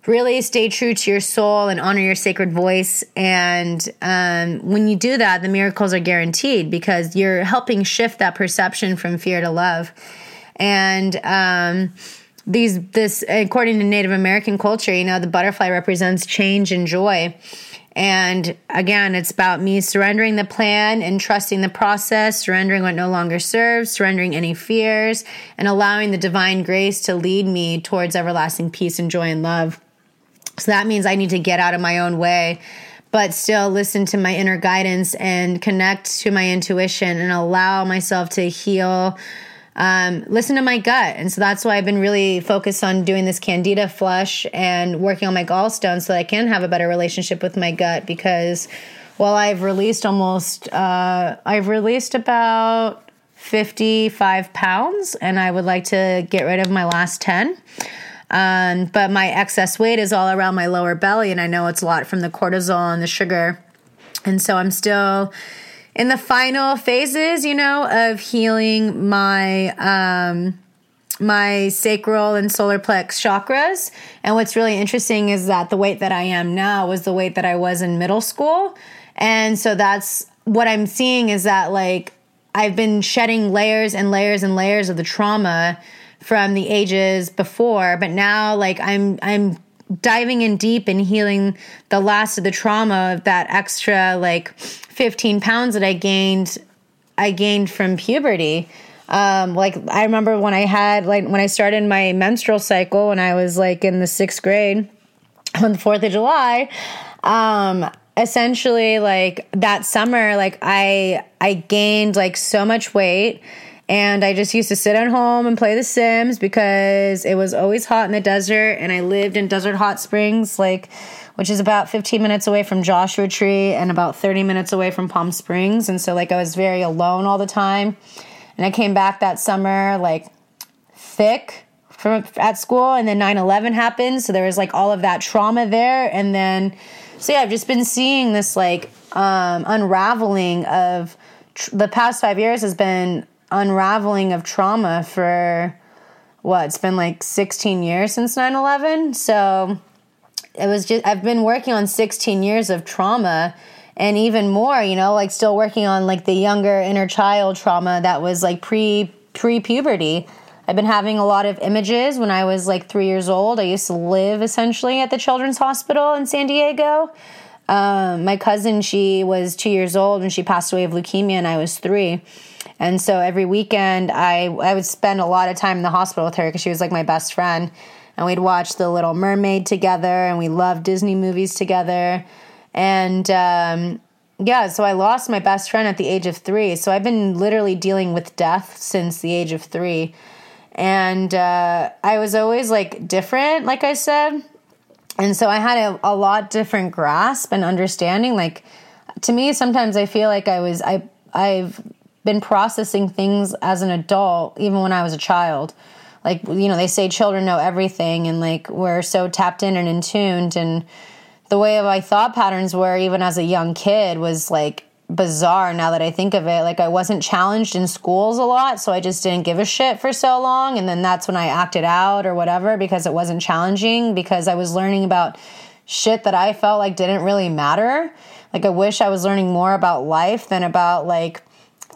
really stay true to your soul and honor your sacred voice. And um, when you do that, the miracles are guaranteed because you're helping shift that perception from fear to love. And um, these, this, according to Native American culture, you know, the butterfly represents change and joy. And again, it's about me surrendering the plan and trusting the process, surrendering what no longer serves, surrendering any fears, and allowing the divine grace to lead me towards everlasting peace and joy and love. So that means I need to get out of my own way, but still listen to my inner guidance and connect to my intuition and allow myself to heal. Um, listen to my gut. And so that's why I've been really focused on doing this candida flush and working on my gallstones so that I can have a better relationship with my gut because while I've released almost, uh, I've released about 55 pounds and I would like to get rid of my last 10. Um, but my excess weight is all around my lower belly, and I know it's a lot from the cortisol and the sugar. And so I'm still in the final phases, you know, of healing my um, my sacral and solar plex chakras. And what's really interesting is that the weight that I am now was the weight that I was in middle school. And so that's what I'm seeing is that like I've been shedding layers and layers and layers of the trauma from the ages before, but now like I'm I'm diving in deep and healing the last of the trauma of that extra like 15 pounds that I gained I gained from puberty. Um, like I remember when I had like when I started my menstrual cycle when I was like in the sixth grade on the Fourth of July. Um, essentially, like that summer, like I I gained like so much weight and I just used to sit at home and play The Sims because it was always hot in the desert. And I lived in Desert Hot Springs, like, which is about 15 minutes away from Joshua Tree and about 30 minutes away from Palm Springs. And so, like, I was very alone all the time. And I came back that summer, like, thick from at school. And then 9 11 happened. So there was, like, all of that trauma there. And then, so yeah, I've just been seeing this, like, um, unraveling of the past five years has been unraveling of trauma for what it's been like 16 years since 9-11 so it was just i've been working on 16 years of trauma and even more you know like still working on like the younger inner child trauma that was like pre pre puberty i've been having a lot of images when i was like three years old. I used to live essentially at the children's hospital in san diego. Um, my cousin she was two years old when she passed away of leukemia and i was three and so every weekend, I I would spend a lot of time in the hospital with her because she was like my best friend, and we'd watch The Little Mermaid together, and we loved Disney movies together, and um, yeah, so I lost my best friend at the age of three. So I've been literally dealing with death since the age of three, and uh, I was always like different, like I said, and so I had a, a lot different grasp and understanding, like to me sometimes i feel like i was i i've been processing things as an adult, even when I was a child. Like, you know, they say children know everything and like we're so tapped in and in tuned. And the way my thought patterns were, even as a young kid, was like bizarre now that I think of it. Like, I wasn't challenged in schools a lot, so I just didn't give a shit for so long. And then that's when I acted out or whatever because it wasn't challenging because I was learning about shit that I felt like didn't really matter. Like, I wish I was learning more about life than about like,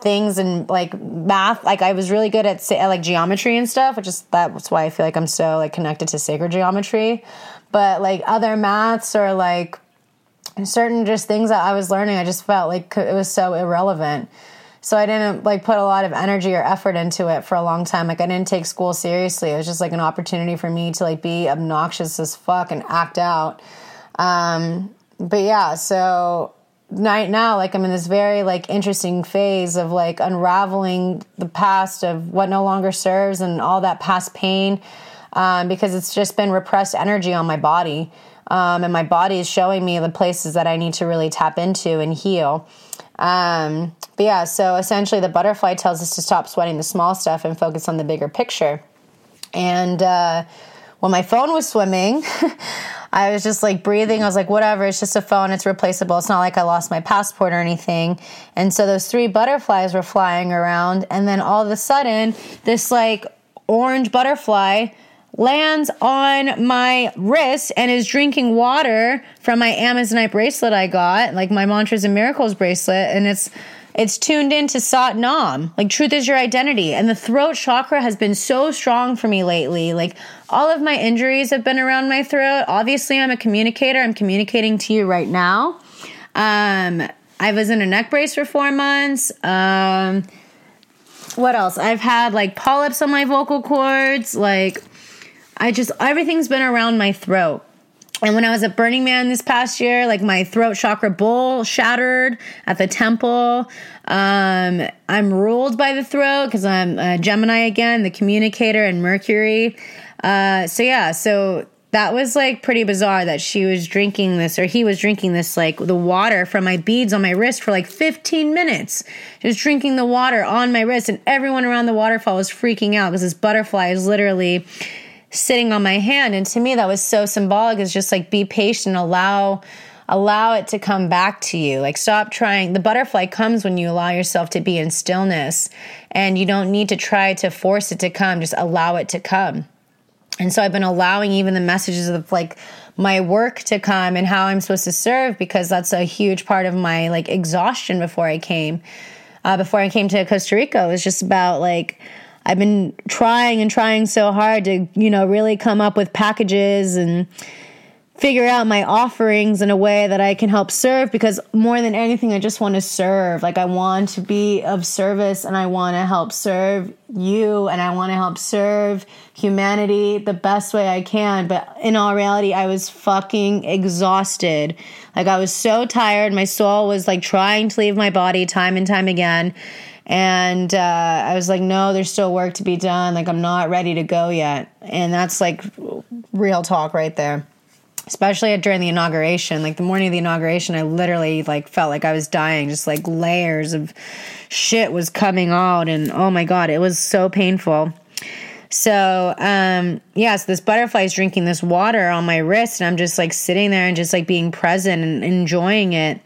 things and like math. Like i was really good at like geometry and stuff which is that's why i feel like i'm so like connected to sacred geometry. But like other maths or like certain just things that i was learning i just felt like it was so irrelevant. So i didn't like put a lot of energy or effort into it for a long time. Like i didn't take school seriously. It was just like an opportunity for me to like be obnoxious as fuck and act out. Um but yeah so right now like i'm in this very like interesting phase of like unraveling the past of what no longer serves and all that past pain um, because it's just been repressed energy on my body. Um, and my body is showing me the places that i need to really tap into and heal. Um, but yeah so essentially the butterfly tells us to stop sweating the small stuff and focus on the bigger picture. And uh, when my phone was swimming I was just like breathing. I was like, whatever, it's just a phone, it's replaceable. It's not like I lost my passport or anything. And so those three butterflies were flying around. And then all of a sudden, this like orange butterfly lands on my wrist and is drinking water from my Amazonite bracelet I got, like my Mantras and Miracles bracelet, and it's it's tuned into Sat Nam. Like truth is your identity. And the throat chakra has been so strong for me lately. Like all of my injuries have been around my throat. Obviously, I'm a communicator. I'm communicating to you right now. Um, I was in a neck brace for four months. Um, what else? I've had like polyps on my vocal cords. Like, I just, everything's been around my throat. And when I was at Burning Man this past year, like my throat chakra bowl shattered at the temple. Um, I'm ruled by the throat because I'm Gemini again, the communicator and Mercury. Uh, so yeah, so that was like pretty bizarre that she was drinking this or he was drinking this like the water from my beads on my wrist for like 15 minutes. Just drinking the water on my wrist and everyone around the waterfall was freaking out because this butterfly is literally sitting on my hand. And to me that was so symbolic. Is just like be patient. Allow allow it to come back to you. Like stop trying. The butterfly comes when you allow yourself to be in stillness and you don't need to try to force it to come. Just allow it to come and so i've been allowing even the messages of like my work to come and how i'm supposed to serve because that's a huge part of my like exhaustion before i came. Uh, before i came to costa rica it was just about like I've been trying and trying so hard to, you know, really come up with packages and figure out my offerings in a way that I can help serve because more than anything, I just want to serve. Like, I want to be of service and I want to help serve you and I want to help serve humanity the best way I can. But in all reality, I was fucking exhausted. Like, I was so tired. My soul was like trying to leave my body time and time again. And uh, I was like, no, there's still work to be done. Like, I'm not ready to go yet. And that's like real talk right there. Especially during the inauguration. Like, the morning of the inauguration, I literally like felt like I was dying. Just like layers of shit was coming out. And oh my God, it was so painful. So, um, yeah, so this butterfly is drinking this water on my wrist, and I'm just like sitting there and just like being present and enjoying it.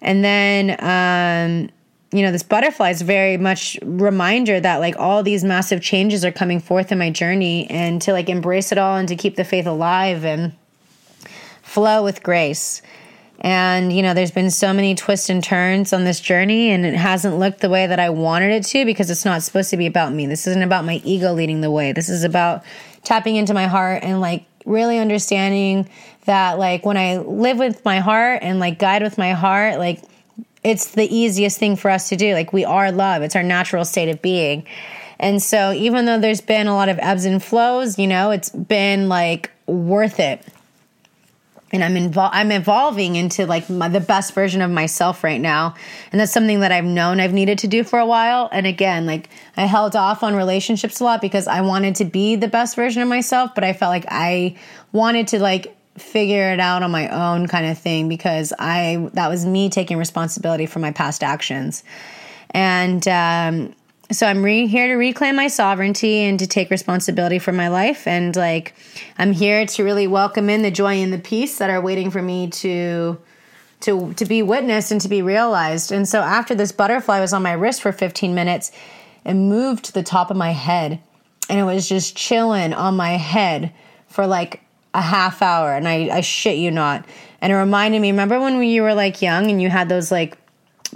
And then, um, you know, this butterfly is very much reminder that like all these massive changes are coming forth in my journey and to like embrace it all and to keep the faith alive and flow with grace. And, you know, there's been so many twists and turns on this journey, and it hasn't looked the way that I wanted it to because it's not supposed to be about me. This isn't about my ego leading the way. This is about tapping into my heart and like really understanding that, like, when I live with my heart and like guide with my heart, like, it's the easiest thing for us to do. Like we are love, it's our natural state of being. And so even though there's been a lot of ebbs and flows, you know, it's been like worth it. And I'm invol- I'm evolving into like my, the best version of myself right now. And that's something that I've known I've needed to do for a while. And again, like I held off on relationships a lot because I wanted to be the best version of myself, but I felt like I wanted to like figure it out on my own kind of thing because I that was me taking responsibility for my past actions. And um, so I'm re- here to reclaim my sovereignty and to take responsibility for my life. And like, I'm here to really welcome in the joy and the peace that are waiting for me to to to be witnessed and to be realized. And so after this butterfly was on my wrist for 15 minutes, it moved to the top of my head, and it was just chilling on my head for like a half hour and I, I shit you not. And it reminded me, remember when you were like young and you had those like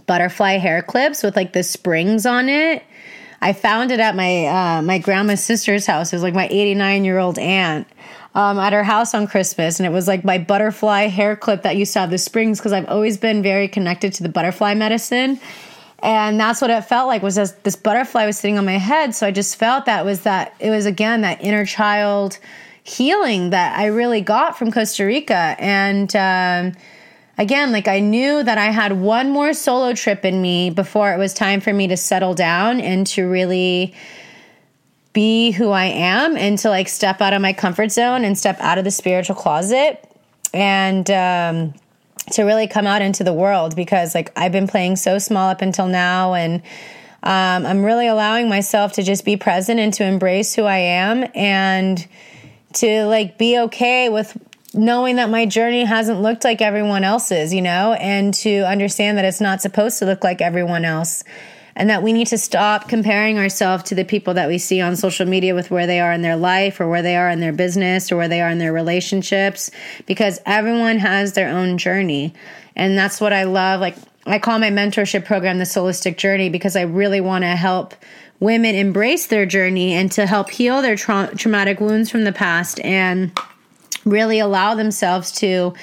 butterfly hair clips with like the springs on it? I found it at my uh, my grandma's sister's house. It was like my 89 year old aunt um, at her house on Christmas, and it was like my butterfly hair clip that used to have the springs because I've always been very connected to the butterfly medicine, and that's what it felt like was this, this butterfly was sitting on my head. So I just felt that was that it was again that inner child healing that I really got from Costa Rica. And um, again, like I knew that I had one more solo trip in me before it was time for me to settle down and to really be who I am and to like step out of my comfort zone and step out of the spiritual closet and um, to really come out into the world because like I've been playing so small up until now and um, I'm really allowing myself to just be present and to embrace who I am and to like be okay with knowing that my journey hasn't looked like everyone else's, you know, and to understand that it's not supposed to look like everyone else. and that we need to stop comparing ourselves to the people that we see on social media with where they are in their life or where they are in their business or where they are in their relationships because everyone has their own journey. And that's what I love. Like, I call my mentorship program the Solistic Journey because I really want to help women embrace their journey and to help heal their tra- traumatic wounds from the past and really allow themselves to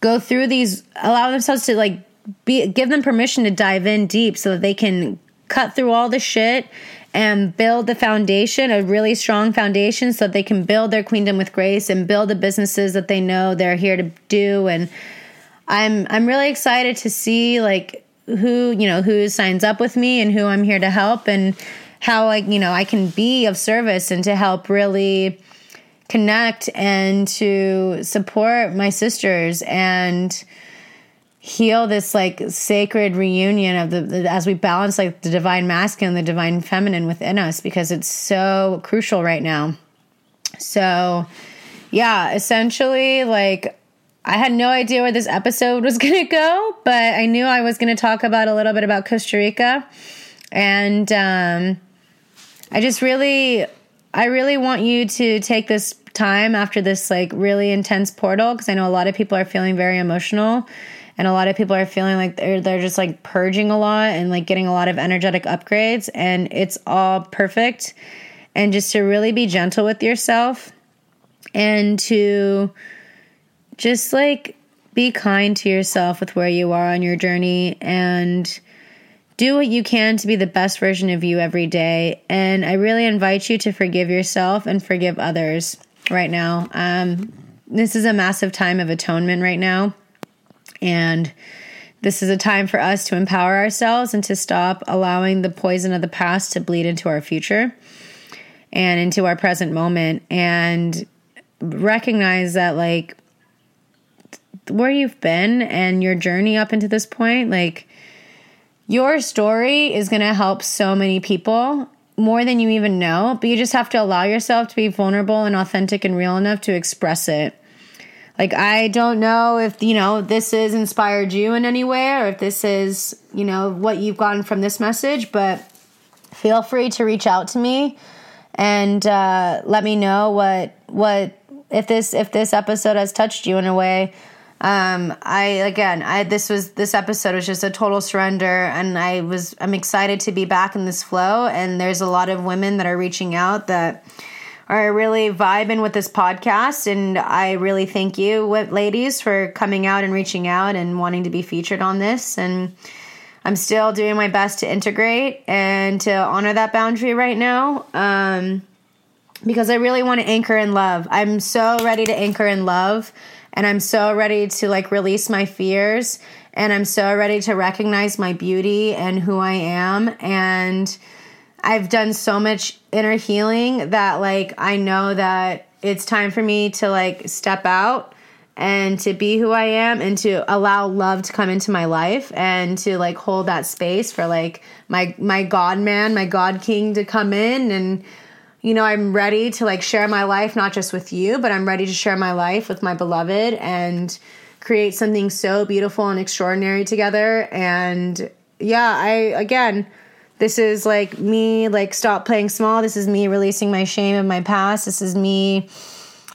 go through these, allow themselves to like be, give them permission to dive in deep so that they can cut through all the shit and build the foundation, a really strong foundation, so that they can build their queendom with grace and build the businesses that they know they're here to do. And I'm I'm really excited to see like who you know who signs up with me and who I'm here to help and how like you know I can be of service and to help really connect and to support my sisters and heal this like sacred reunion of the, the, as we balance like the divine masculine and the divine feminine within us because it's so crucial right now. So yeah essentially like i had no idea where this episode was going to go but i knew i was going to talk about a little bit about costa rica. And um, i just really i really want you to take this time after this like really intense portal because i know a lot of people are feeling very emotional and a lot of people are feeling like they're they're just like purging a lot and like getting a lot of energetic upgrades and it's all perfect. And just to really be gentle with yourself and to just like be kind to yourself with where you are on your journey and do what you can to be the best version of you every day. And i really invite you to forgive yourself and forgive others right now. Um, this is a massive time of atonement right now. And this is a time for us to empower ourselves and to stop allowing the poison of the past to bleed into our future and into our present moment. And recognize that, like, where you've been and your journey up into this point, like, your story is going to help so many people more than you even know, but you just have to allow yourself to be vulnerable and authentic and real enough to express it like I don't know if you know this has inspired you in any way or if this is you know what you've gotten from this message, but feel free to reach out to me and uh, let me know what what if this if this episode has touched you in a way. Um, I again, I this was this episode was just a total surrender, and I was I'm excited to be back in this flow. And there's a lot of women that are reaching out that are really vibing with this podcast. And I really thank you, ladies, for coming out and reaching out and wanting to be featured on this. And I'm still doing my best to integrate and to honor that boundary right now. Um, because I really want to anchor in love. I'm so ready to anchor in love and I'm so ready to like release my fears and I'm so ready to recognize my beauty and who I am. And I've done so much inner healing that like I know that it's time for me to like step out and to be who I am and to allow love to come into my life and to like hold that space for like my my god man, my god king to come in and you know, I'm ready to like share my life not just with you, but I'm ready to share my life with my beloved and create something so beautiful and extraordinary together. And yeah, I again this is like me like stop playing small. This is me releasing my shame of my past. This is me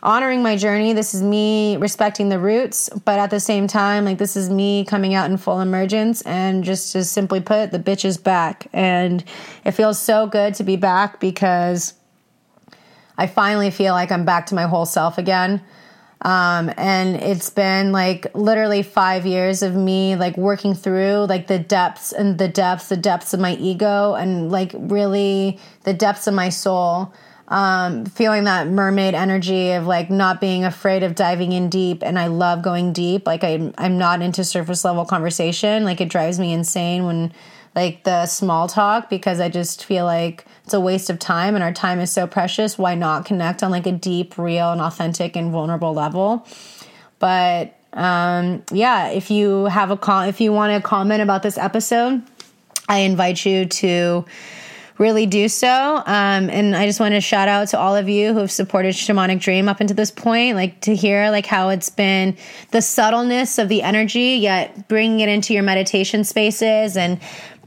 honoring my journey. This is me respecting the roots. But at the same time like this is me coming out in full emergence and just to simply put the bitch is back. And it feels so good to be back because i finally feel like i'm back to my whole self again um, and it's been like literally five years of me like working through like the depths and the depths, the depths of my ego and like really the depths of my soul. Um, feeling that mermaid energy of like not being afraid of diving in deep and I love going deep. Like I'm I'm not into surface level conversation. Like it drives me insane when like the small talk because I just feel like it's a waste of time and our time is so precious. Why not connect on like a deep, real, and authentic and vulnerable level? But um, yeah, if you have a call, if you want to comment about this episode, I invite you to really do so. Um, and I just want to shout out to all of you who have supported Shamanic Dream up until this point, like to hear like how it's been the subtleness of the energy, yet bringing it into your meditation spaces and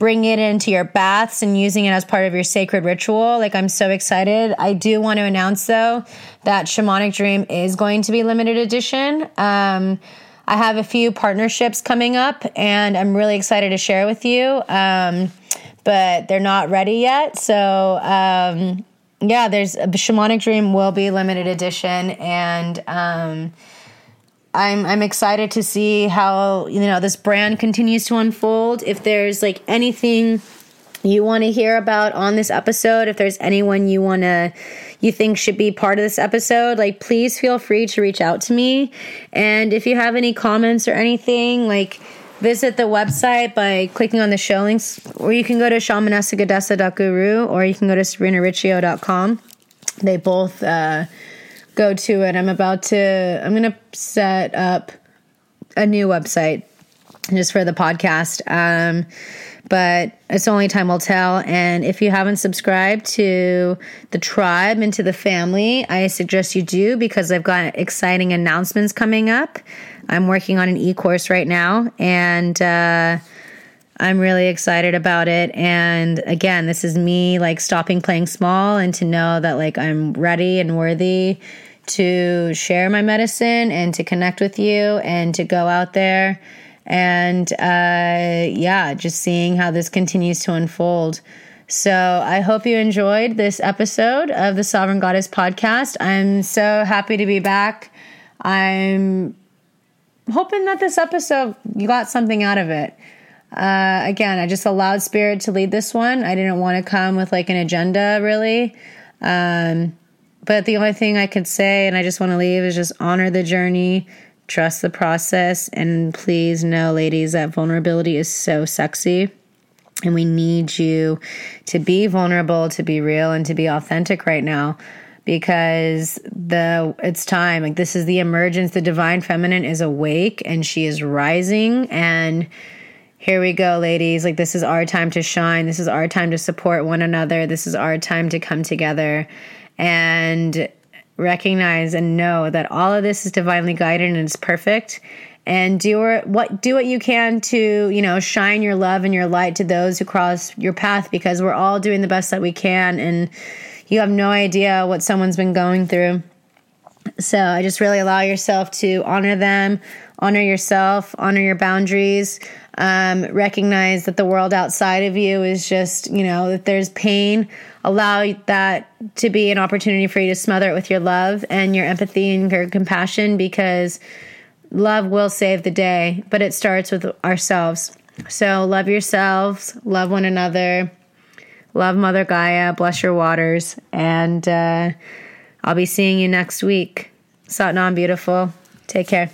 bring it into your baths and using it as part of your sacred ritual. Like I'm so excited. I do want to announce though that Shamanic Dream is going to be limited edition. Um, I have a few partnerships coming up and I'm really excited to share with you. Um, but they're not ready yet. So, um, yeah, there's Shamanic Dream will be limited edition, and um, I'm I'm excited to see how you know this brand continues to unfold. If there's like anything you want to hear about on this episode, if there's anyone you want to you think should be part of this episode, like please feel free to reach out to me. And if you have any comments or anything, like visit the website by clicking on the show links, or you can go to shamanasagadesa.guru or you can go to serinariccio.com. They both uh, go to it. I'm about to, I'm going to set up a new website just for the podcast. Um, but it's only time will tell. And if you haven't subscribed to the tribe and to the family, I suggest you do because I've got exciting announcements coming up. I'm working on an e course right now, and uh, I'm really excited about it. And again, this is me like stopping playing small and to know that like I'm ready and worthy to share my medicine and to connect with you and to go out there and uh, yeah, just seeing how this continues to unfold. So I hope you enjoyed this episode of the Sovereign Goddess podcast. I'm so happy to be back. I'm hoping that this episode you got something out of it. Uh, again, I just allowed spirit to lead this one. I didn't want to come with like an agenda really. Um, but the only thing I could say, and I just want to leave, is just honor the journey, trust the process, and please know, ladies, that vulnerability is so sexy. And we need you to be vulnerable, to be real, and to be authentic right now because the it's time. Like this is the emergence. The divine feminine is awake and she is rising and here we go ladies. Like this is our time to shine. This is our time to support one another. This is our time to come together and recognize and know that all of this is divinely guided and it's perfect and do what do what you can to you know shine your love and your light to those who cross your path because we're all doing the best that we can and you have no idea what someone's been going through. So I just really allow yourself to honor them, honor yourself, honor your boundaries, um, recognize that the world outside of you is just, you know, that there's pain, allow that to be an opportunity for you to smother it with your love and your empathy and your compassion because love will save the day, but it starts with ourselves. So love yourselves, love one another Love Mother Gaia. Bless your waters. And uh, I'll be seeing you next week. Satnam, beautiful. Take care.